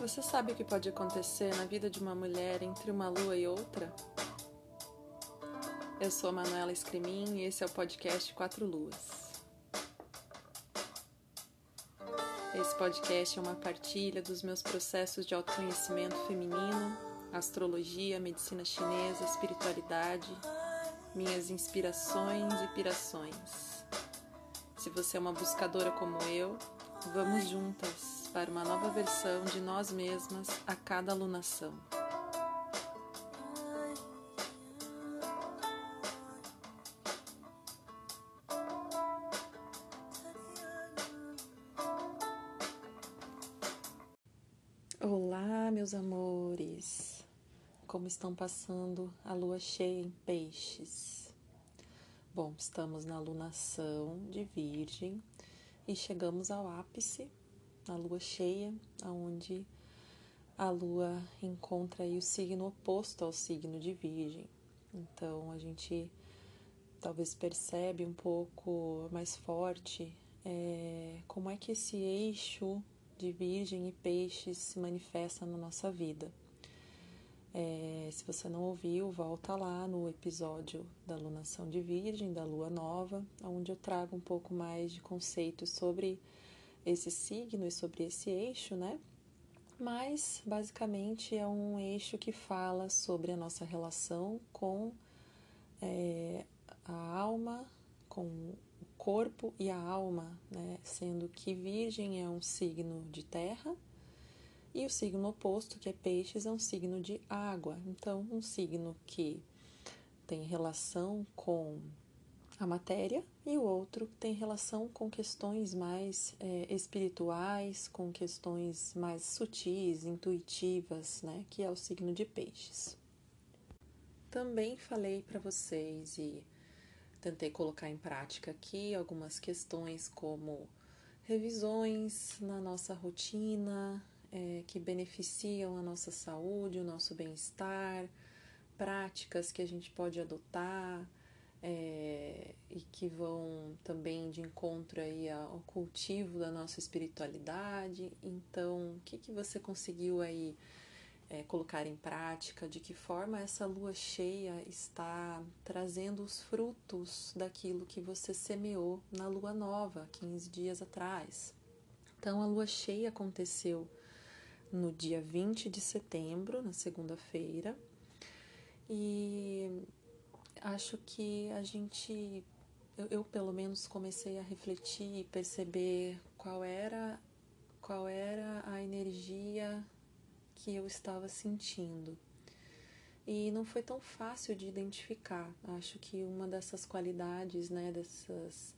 Você sabe o que pode acontecer na vida de uma mulher entre uma lua e outra? Eu sou a Manuela Escremin e esse é o podcast Quatro Luas. Esse podcast é uma partilha dos meus processos de autoconhecimento feminino, astrologia, medicina chinesa, espiritualidade, minhas inspirações e pirações. Se você é uma buscadora como eu, vamos juntas para uma nova versão de nós mesmas a cada alunação. Olá, meus amores! Como estão passando a lua cheia em peixes? Bom, estamos na alunação de Virgem e chegamos ao ápice na lua cheia, aonde a lua encontra aí o signo oposto ao signo de Virgem. Então a gente talvez percebe um pouco mais forte é, como é que esse eixo de Virgem e Peixes se manifesta na nossa vida. É, se você não ouviu, volta lá no episódio da lunação de Virgem, da Lua Nova, onde eu trago um pouco mais de conceitos sobre esse signo e sobre esse eixo, né? Mas basicamente é um eixo que fala sobre a nossa relação com é, a alma, com o corpo e a alma, né? Sendo que Virgem é um signo de terra e o signo oposto, que é Peixes, é um signo de água. Então, um signo que tem relação com a matéria e o outro tem relação com questões mais é, espirituais, com questões mais sutis, intuitivas, né, que é o signo de peixes. Também falei para vocês e tentei colocar em prática aqui algumas questões como revisões na nossa rotina é, que beneficiam a nossa saúde, o nosso bem-estar, práticas que a gente pode adotar é, e que vão também de encontro aí ao cultivo da nossa espiritualidade. Então, o que, que você conseguiu aí é, colocar em prática? De que forma essa lua cheia está trazendo os frutos daquilo que você semeou na lua nova, 15 dias atrás? Então, a lua cheia aconteceu no dia 20 de setembro, na segunda-feira, e acho que a gente, eu, eu, pelo menos comecei a refletir e perceber qual era, qual era a energia que eu estava sentindo. E não foi tão fácil de identificar. Acho que uma dessas qualidades, né, dessas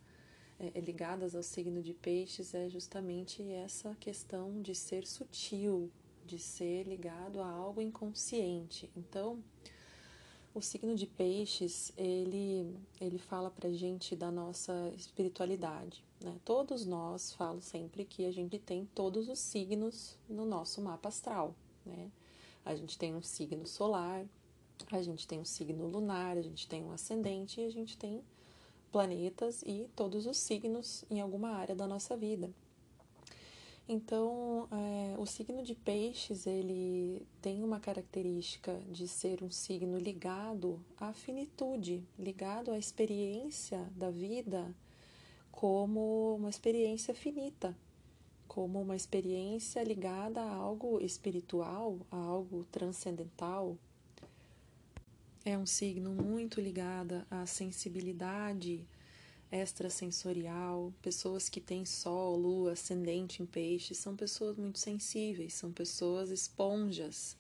é, é ligadas ao signo de peixes é justamente essa questão de ser sutil, de ser ligado a algo inconsciente. Então, o signo de peixes, ele, ele fala pra gente da nossa espiritualidade, né? Todos nós, falo sempre que a gente tem todos os signos no nosso mapa astral, né? A gente tem um signo solar, a gente tem um signo lunar, a gente tem um ascendente e a gente tem planetas e todos os signos em alguma área da nossa vida. Então, é, o signo de peixes, ele tem uma característica de ser um signo ligado à finitude, ligado à experiência da vida como uma experiência finita, como uma experiência ligada a algo espiritual, a algo transcendental. É um signo muito ligado à sensibilidade, extrasensorial, pessoas que têm sol, lua, ascendente em peixe, são pessoas muito sensíveis, são pessoas esponjas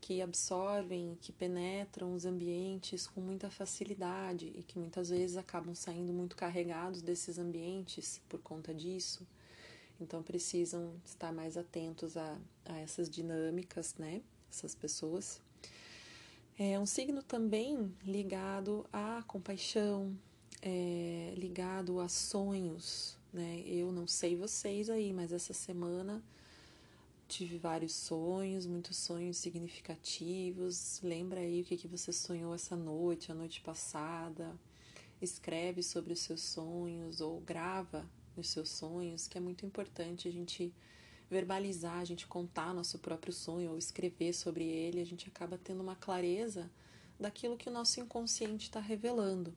que absorvem, que penetram os ambientes com muita facilidade e que muitas vezes acabam saindo muito carregados desses ambientes por conta disso. Então precisam estar mais atentos a, a essas dinâmicas, né? Essas pessoas. É um signo também ligado à compaixão, é, ligado a sonhos, né? Eu não sei vocês aí, mas essa semana tive vários sonhos, muitos sonhos significativos. Lembra aí o que, que você sonhou essa noite, a noite passada. Escreve sobre os seus sonhos ou grava os seus sonhos, que é muito importante a gente verbalizar, a gente contar nosso próprio sonho ou escrever sobre ele, a gente acaba tendo uma clareza daquilo que o nosso inconsciente está revelando.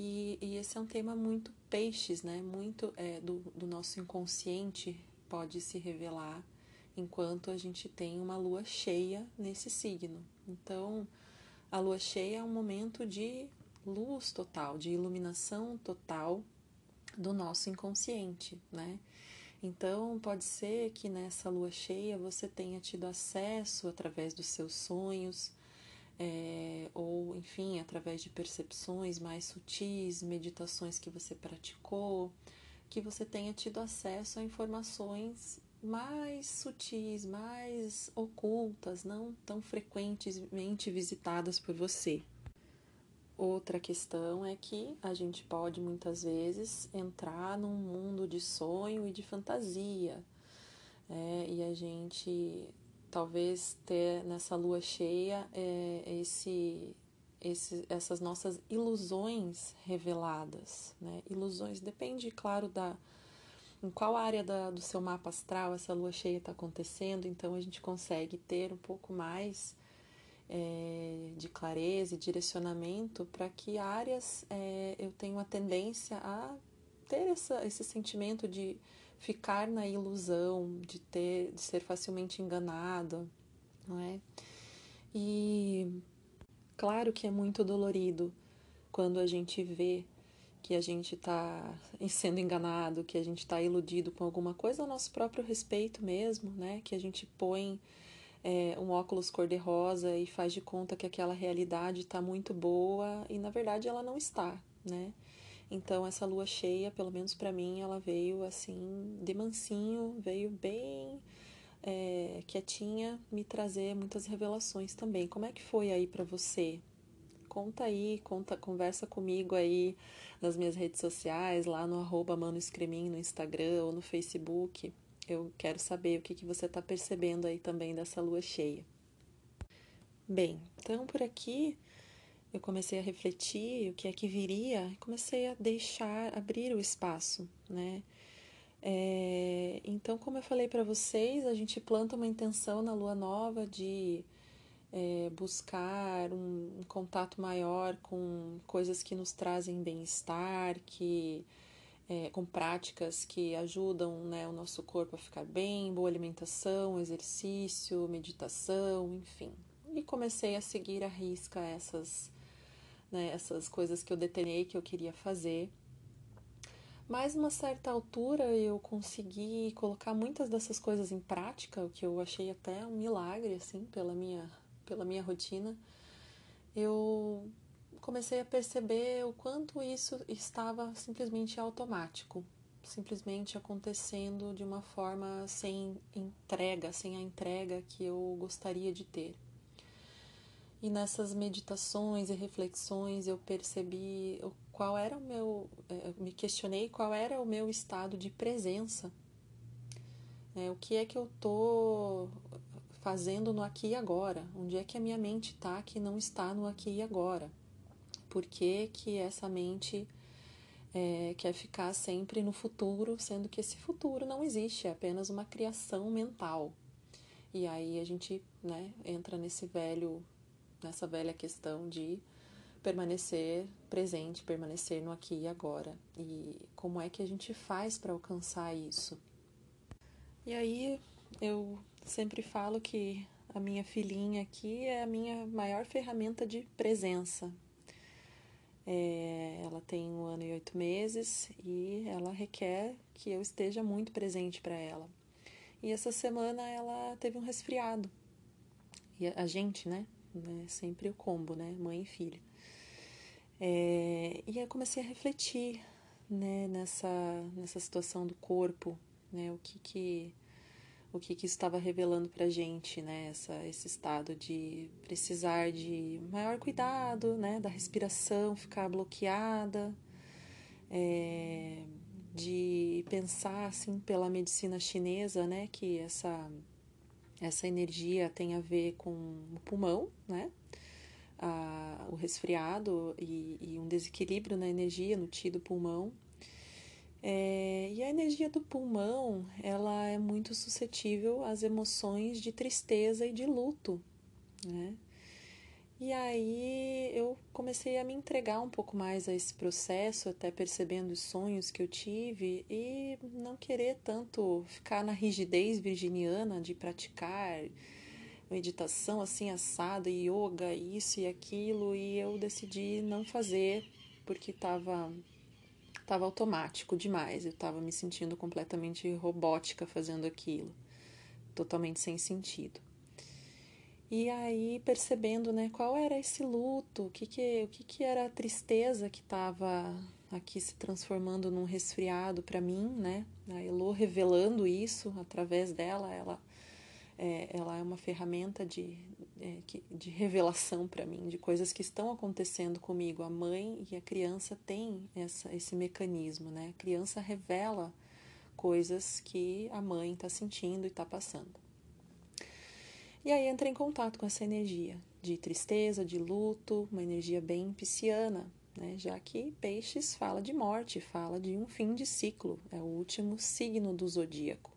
E, e, esse é um tema muito peixes, né? Muito é, do, do nosso inconsciente pode se revelar enquanto a gente tem uma lua cheia nesse signo. Então, a lua cheia é um momento de luz total, de iluminação total do nosso inconsciente, né? Então, pode ser que nessa lua cheia você tenha tido acesso através dos seus sonhos, é, ou enfim, através de percepções mais sutis, meditações que você praticou, que você tenha tido acesso a informações mais sutis, mais ocultas, não tão frequentemente visitadas por você. Outra questão é que a gente pode muitas vezes entrar num mundo de sonho e de fantasia, é, e a gente talvez ter nessa lua cheia é, esse, esse, essas nossas ilusões reveladas, né? Ilusões depende, claro, da em qual área da, do seu mapa astral essa lua cheia está acontecendo, então a gente consegue ter um pouco mais é, de clareza e direcionamento para que áreas é, eu tenho a tendência a ter essa, esse sentimento de ficar na ilusão de ter de ser facilmente enganado, não é? E claro que é muito dolorido quando a gente vê que a gente está sendo enganado, que a gente está iludido com alguma coisa ao nosso próprio respeito mesmo, né? Que a gente põe é, um óculos cor-de-rosa e faz de conta que aquela realidade está muito boa e na verdade ela não está, né? Então essa lua cheia, pelo menos para mim, ela veio assim de mansinho, veio bem é, quietinha me trazer muitas revelações também. Como é que foi aí para você? Conta aí, conta, conversa comigo aí nas minhas redes sociais, lá no arroba Mano no Instagram ou no Facebook. Eu quero saber o que, que você está percebendo aí também dessa lua cheia. Bem, então por aqui eu comecei a refletir o que é que viria comecei a deixar abrir o espaço, né? É, então, como eu falei para vocês, a gente planta uma intenção na lua nova de é, buscar um, um, contato maior com coisas que nos trazem bem-estar, que é, com práticas que ajudam né, o nosso corpo a ficar bem, boa alimentação, exercício, meditação, enfim. E comecei a seguir a risca essas né, essas coisas que eu detenei que eu queria fazer. Mas, uma certa altura, eu consegui colocar muitas dessas coisas em prática, o que eu achei até um milagre, assim, pela minha, pela minha rotina. Eu comecei a perceber o quanto isso estava simplesmente automático, simplesmente acontecendo de uma forma sem entrega, sem a entrega que eu gostaria de ter. E nessas meditações e reflexões eu percebi qual era o meu, é, me questionei qual era o meu estado de presença. É, o que é que eu tô fazendo no aqui e agora? Onde é que a minha mente está que não está no aqui e agora? Por que, que essa mente é, quer ficar sempre no futuro, sendo que esse futuro não existe, é apenas uma criação mental. E aí a gente né, entra nesse velho nessa velha questão de permanecer presente, permanecer no aqui e agora. E como é que a gente faz para alcançar isso? E aí eu sempre falo que a minha filhinha aqui é a minha maior ferramenta de presença. É, ela tem um ano e oito meses e ela requer que eu esteja muito presente para ela. E essa semana ela teve um resfriado. E a gente, né, né? Sempre o combo, né? Mãe e filha. É, e aí comecei a refletir, né? Nessa, nessa situação do corpo, né? O que que o que, que estava revelando para gente, né? Essa, esse estado de precisar de maior cuidado, né? Da respiração ficar bloqueada, é, de pensar assim pela medicina chinesa, né? Que essa essa energia tem a ver com o pulmão, né? o resfriado e, e, um desequilíbrio na energia no ti do pulmão. É, e a energia do pulmão, ela é muito suscetível às emoções de tristeza e de luto, né? E aí eu comecei a me entregar um pouco mais a esse processo, até percebendo os sonhos que eu tive e não querer tanto ficar na rigidez virginiana de praticar meditação assim assada, yoga, isso e aquilo, e eu decidi não fazer porque estava tava automático demais, eu estava me sentindo completamente robótica fazendo aquilo, totalmente sem sentido. E aí percebendo, né, qual era esse luto, o que que, o que, que era a tristeza que estava aqui se transformando num resfriado para mim, né? A Elo revelando isso através dela, ela é, ela é uma ferramenta de, é, de revelação para mim, de coisas que estão acontecendo comigo. A mãe e a criança têm essa, esse mecanismo, né? A criança revela coisas que a mãe está sentindo e está passando. E aí entra em contato com essa energia de tristeza, de luto, uma energia bem pisciana, né? já que Peixes fala de morte, fala de um fim de ciclo, é o último signo do zodíaco.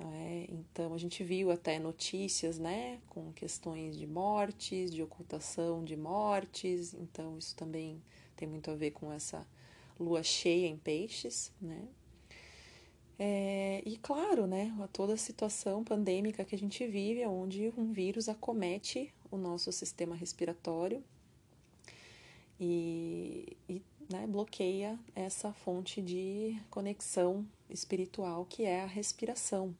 É, então a gente viu até notícias, né, com questões de mortes, de ocultação de mortes, então isso também tem muito a ver com essa lua cheia em peixes, né? É, e claro, né, toda a situação pandêmica que a gente vive, onde um vírus acomete o nosso sistema respiratório e, e né, bloqueia essa fonte de conexão espiritual que é a respiração.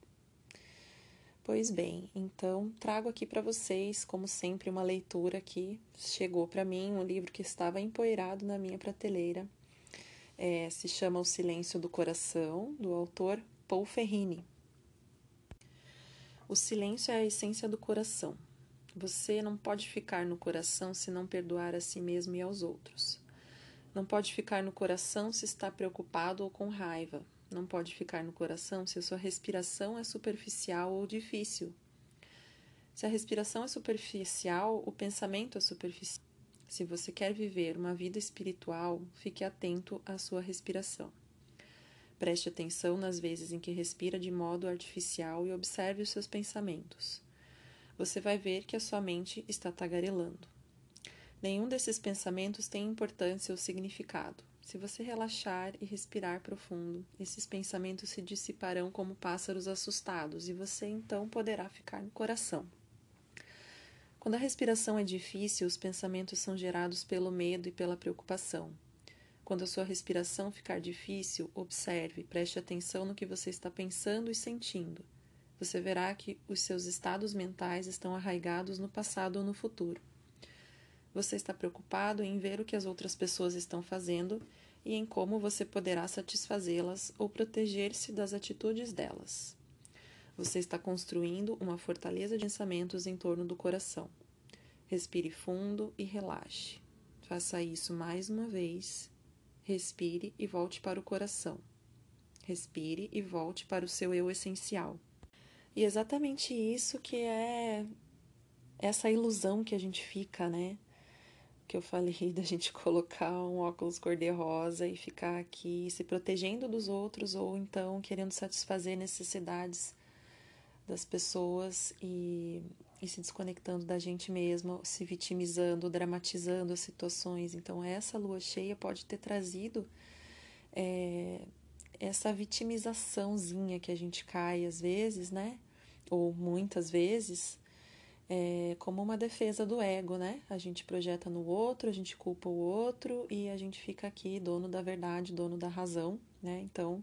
Pois bem, então trago aqui para vocês, como sempre, uma leitura que chegou para mim, um livro que estava empoeirado na minha prateleira é, se chama O Silêncio do Coração, do autor Paul Ferrini. O silêncio é a essência do coração. Você não pode ficar no coração se não perdoar a si mesmo e aos outros. Não pode ficar no coração se está preocupado ou com raiva. Não pode ficar no coração se a sua respiração é superficial ou difícil. Se a respiração é superficial, o pensamento é superficial. Se você quer viver uma vida espiritual, fique atento à sua respiração. Preste atenção nas vezes em que respira de modo artificial e observe os seus pensamentos. Você vai ver que a sua mente está tagarelando. Nenhum desses pensamentos tem importância ou significado. Se você relaxar e respirar profundo, esses pensamentos se dissiparão como pássaros assustados e você então poderá ficar no coração. Quando a respiração é difícil, os pensamentos são gerados pelo medo e pela preocupação. Quando a sua respiração ficar difícil, observe, preste atenção no que você está pensando e sentindo. Você verá que os seus estados mentais estão arraigados no passado ou no futuro. Você está preocupado em ver o que as outras pessoas estão fazendo e em como você poderá satisfazê-las ou proteger-se das atitudes delas. Você está construindo uma fortaleza de pensamentos em torno do coração. Respire fundo e relaxe. Faça isso mais uma vez. Respire e volte para o coração. Respire e volte para o seu eu essencial. E exatamente isso que é essa ilusão que a gente fica, né? Que eu falei da gente colocar um óculos cor-de-rosa e ficar aqui se protegendo dos outros ou então querendo satisfazer necessidades das pessoas e, e se desconectando da gente mesma, se vitimizando, dramatizando as situações. Então, essa lua cheia pode ter trazido é, essa vitimizaçãozinha que a gente cai às vezes, né? Ou muitas vezes, é, como uma defesa do ego, né? A gente projeta no outro, a gente culpa o outro e a gente fica aqui dono da verdade, dono da razão, né? Então,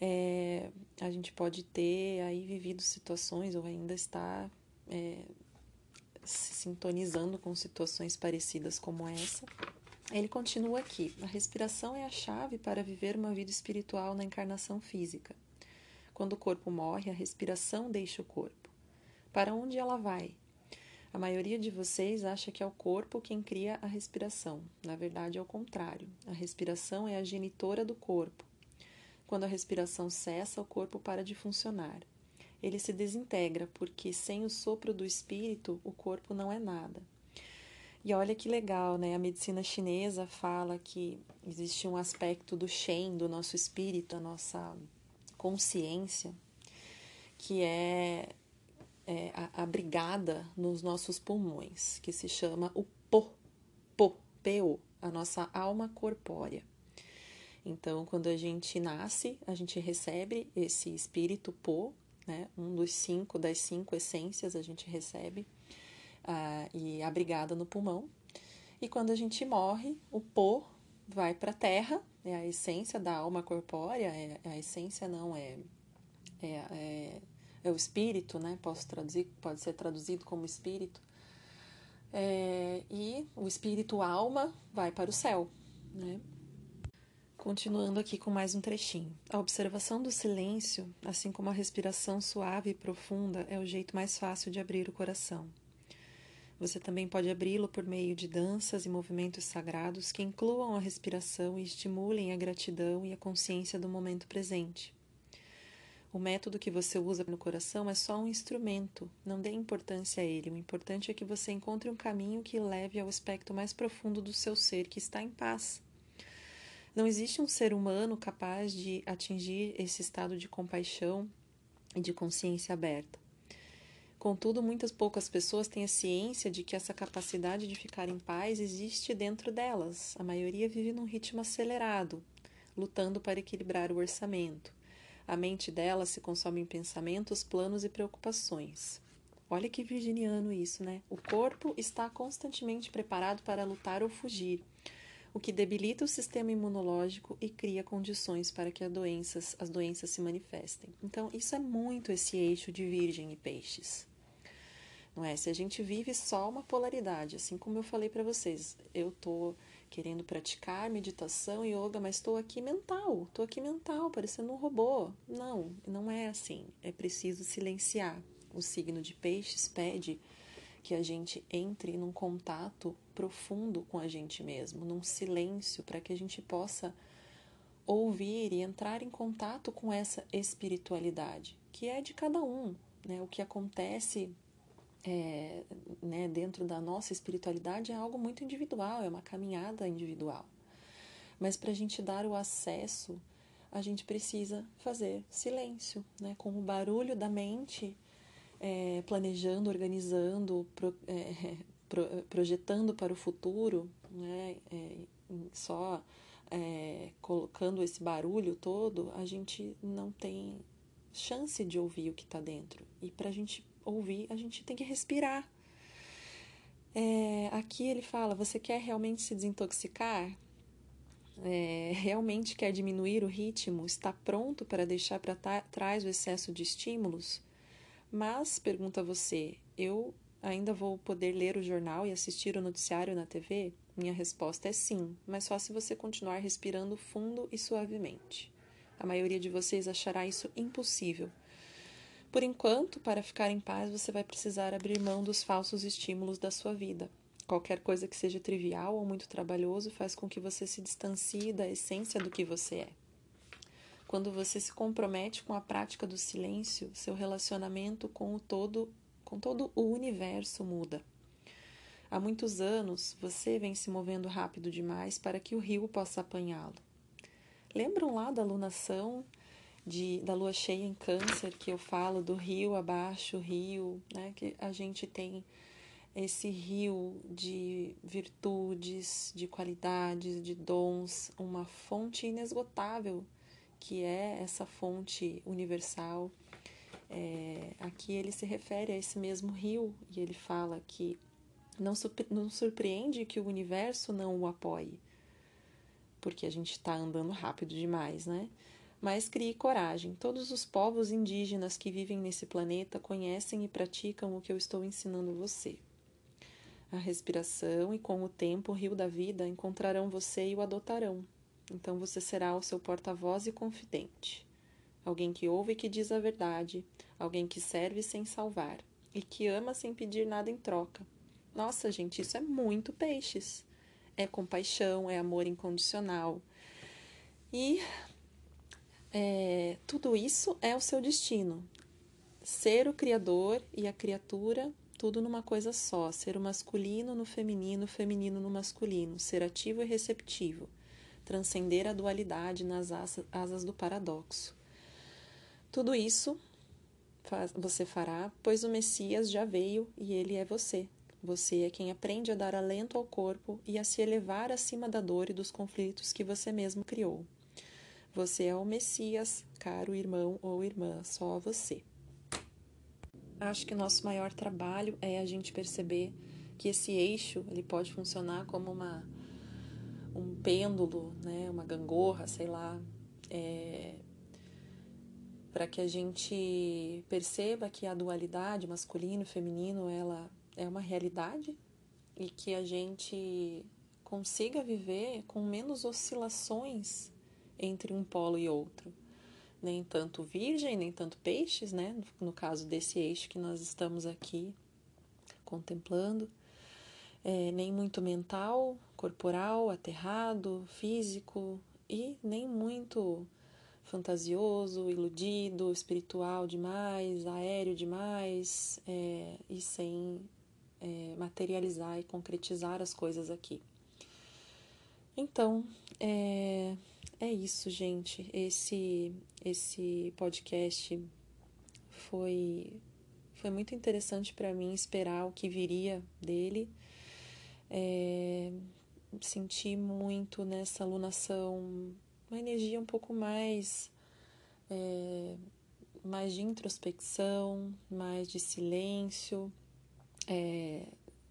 é, a gente pode ter aí vivido situações ou ainda está é, se sintonizando com situações parecidas como essa. Ele continua aqui: a respiração é a chave para viver uma vida espiritual na encarnação física. Quando o corpo morre, a respiração deixa o corpo. Para onde ela vai? A maioria de vocês acha que é o corpo quem cria a respiração. Na verdade, é o contrário. A respiração é a genitora do corpo. Quando a respiração cessa, o corpo para de funcionar. Ele se desintegra, porque sem o sopro do espírito, o corpo não é nada. E olha que legal, né? A medicina chinesa fala que existe um aspecto do Shen, do nosso espírito, a nossa consciência, que é, é abrigada nos nossos pulmões, que se chama o Po, Po, PO, a nossa alma corpórea. Então, quando a gente nasce, a gente recebe esse espírito Po, né? Um dos cinco, das cinco essências a gente recebe uh, e abrigada no pulmão. E quando a gente morre, o pó vai para a terra, é a essência da alma corpórea, é, a essência não é, é, é, é o espírito, né? Posso traduzir, pode ser traduzido como espírito. É, e o espírito alma vai para o céu, né? Continuando aqui com mais um trechinho. A observação do silêncio, assim como a respiração suave e profunda, é o jeito mais fácil de abrir o coração. Você também pode abri-lo por meio de danças e movimentos sagrados que incluam a respiração e estimulem a gratidão e a consciência do momento presente. O método que você usa no coração é só um instrumento, não dê importância a ele. O importante é que você encontre um caminho que leve ao aspecto mais profundo do seu ser, que está em paz. Não existe um ser humano capaz de atingir esse estado de compaixão e de consciência aberta. Contudo, muitas poucas pessoas têm a ciência de que essa capacidade de ficar em paz existe dentro delas. A maioria vive num ritmo acelerado, lutando para equilibrar o orçamento. A mente delas se consome em pensamentos, planos e preocupações. Olha que virginiano isso, né? O corpo está constantemente preparado para lutar ou fugir, o que debilita o sistema imunológico e cria condições para que as doenças, as doenças se manifestem. Então, isso é muito esse eixo de Virgem e Peixes não é? Se a gente vive só uma polaridade, assim como eu falei para vocês, eu tô querendo praticar meditação e yoga, mas estou aqui mental, estou aqui mental, parecendo um robô. Não, não é assim. É preciso silenciar. O signo de peixes pede que a gente entre num contato profundo com a gente mesmo, num silêncio, para que a gente possa ouvir e entrar em contato com essa espiritualidade, que é de cada um. Né? O que acontece é, né, dentro da nossa espiritualidade é algo muito individual, é uma caminhada individual. Mas para a gente dar o acesso, a gente precisa fazer silêncio, né, com o barulho da mente é, planejando, organizando, pro, é, pro, projetando para o futuro, né, é, só é, colocando esse barulho todo, a gente não tem chance de ouvir o que está dentro. E para a gente ouvir, a gente tem que respirar. É, aqui ele fala: você quer realmente se desintoxicar? É, realmente quer diminuir o ritmo? Está pronto para deixar para trás o excesso de estímulos? Mas, pergunta você, eu ainda vou poder ler o jornal e assistir o noticiário na TV? Minha resposta é sim, mas só se você continuar respirando fundo e suavemente. A maioria de vocês achará isso impossível, por enquanto, para ficar em paz, você vai precisar abrir mão dos falsos estímulos da sua vida. Qualquer coisa que seja trivial ou muito trabalhoso faz com que você se distancie da essência do que você é. Quando você se compromete com a prática do silêncio, seu relacionamento com o todo, com todo o universo muda. Há muitos anos, você vem se movendo rápido demais para que o rio possa apanhá-lo. Lembram lá da alunação de, da lua cheia em câncer, que eu falo do rio abaixo, rio, né? Que a gente tem esse rio de virtudes, de qualidades, de dons, uma fonte inesgotável, que é essa fonte universal. É, aqui ele se refere a esse mesmo rio e ele fala que não, não surpreende que o universo não o apoie, porque a gente está andando rápido demais, né? Mas crie coragem. Todos os povos indígenas que vivem nesse planeta conhecem e praticam o que eu estou ensinando você. A respiração e com o tempo o rio da vida encontrarão você e o adotarão. Então você será o seu porta-voz e confidente. Alguém que ouve e que diz a verdade, alguém que serve sem salvar e que ama sem pedir nada em troca. Nossa, gente, isso é muito peixes. É compaixão, é amor incondicional. E é, tudo isso é o seu destino. Ser o Criador e a criatura tudo numa coisa só, ser o masculino no feminino, o feminino no masculino, ser ativo e receptivo, transcender a dualidade nas asas do paradoxo. Tudo isso você fará, pois o Messias já veio e ele é você. Você é quem aprende a dar alento ao corpo e a se elevar acima da dor e dos conflitos que você mesmo criou. Você é o Messias, caro irmão ou irmã, só você. Acho que nosso maior trabalho é a gente perceber que esse eixo ele pode funcionar como uma um pêndulo, né, uma gangorra, sei lá, é, para que a gente perceba que a dualidade masculino e feminino ela é uma realidade e que a gente consiga viver com menos oscilações entre um polo e outro nem tanto virgem, nem tanto peixes, né? No caso desse eixo que nós estamos aqui contemplando, é, nem muito mental, corporal, aterrado, físico e nem muito fantasioso, iludido, espiritual demais, aéreo demais é, e sem é, materializar e concretizar as coisas aqui. Então, é, é isso, gente. Esse esse podcast foi foi muito interessante para mim esperar o que viria dele. É, senti muito nessa alunação uma energia um pouco mais é, mais de introspecção, mais de silêncio, é,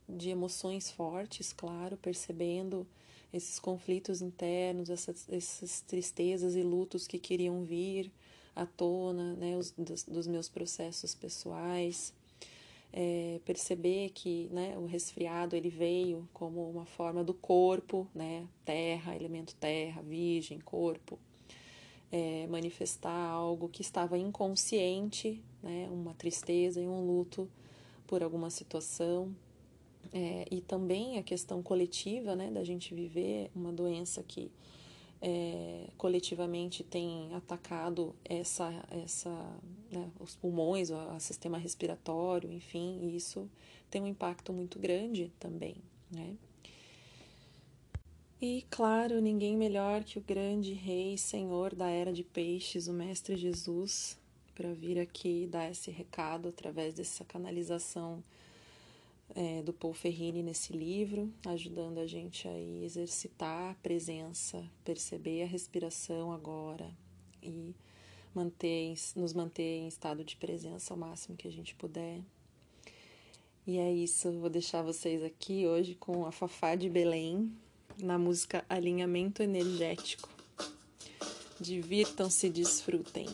de emoções fortes, claro, percebendo esses conflitos internos, essas, essas tristezas e lutos que queriam vir à tona, né, os, dos, dos meus processos pessoais. É, perceber que né, o resfriado ele veio como uma forma do corpo, né, terra, elemento terra, virgem, corpo, é, manifestar algo que estava inconsciente, né, uma tristeza e um luto por alguma situação, é, e também a questão coletiva, né, da gente viver uma doença que é, coletivamente tem atacado essa, essa, né, os pulmões, o sistema respiratório, enfim, e isso tem um impacto muito grande também, né? E claro, ninguém melhor que o grande Rei Senhor da Era de Peixes, o Mestre Jesus, para vir aqui dar esse recado através dessa canalização é, do Paul Ferrini nesse livro, ajudando a gente a exercitar a presença, perceber a respiração agora e manter, nos manter em estado de presença ao máximo que a gente puder. E é isso, vou deixar vocês aqui hoje com a Fafá de Belém na música Alinhamento Energético. Divirtam-se, desfrutem.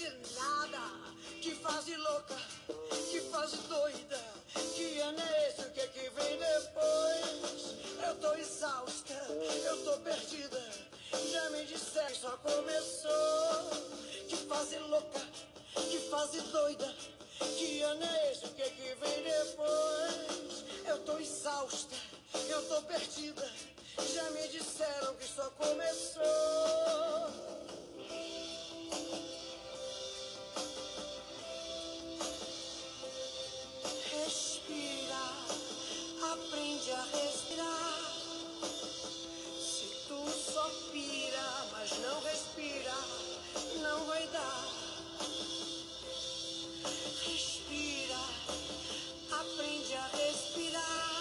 De nada. Que fase louca, que fase doida, que ano é esse, o que é que vem depois? Eu tô exausta, eu tô perdida. Já me disseram só começou. Que fase louca, que fase doida. Que ano é esse? O que, que vem depois? Eu tô exausta, eu tô perdida. Já me disseram que só começou. Vai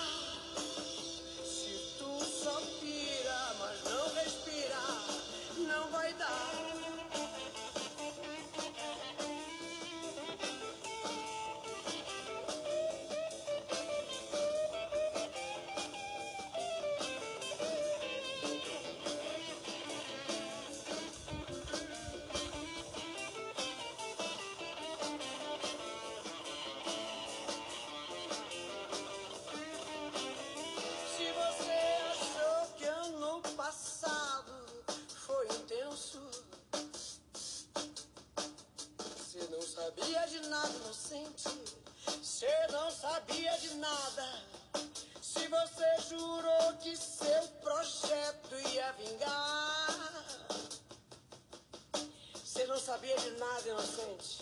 sabia de nada, inocente.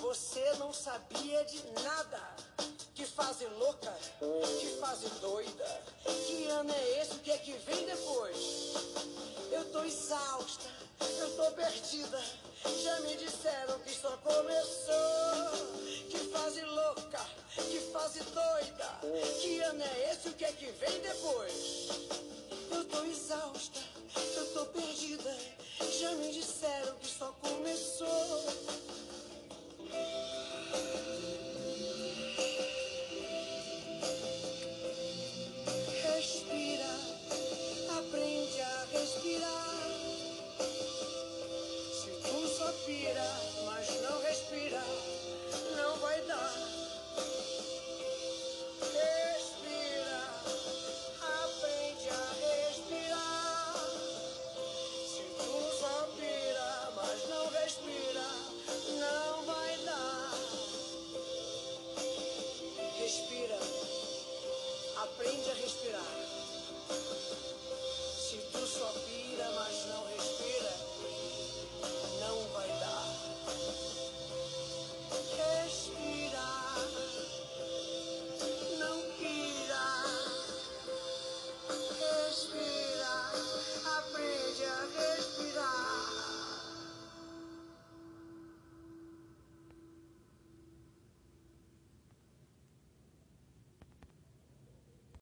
Você não sabia de nada. Que fase louca, que fase doida. Que ano é esse? O que é que vem depois? Eu tô exausta, eu tô perdida. Já me disseram que só começou. Que fase louca, que fase doida. Que ano é esse? O que é que vem depois? Eu tô exausta, eu tô perdida. Já me disseram que só começou. Respira, aprende a respirar. Se tu só pira,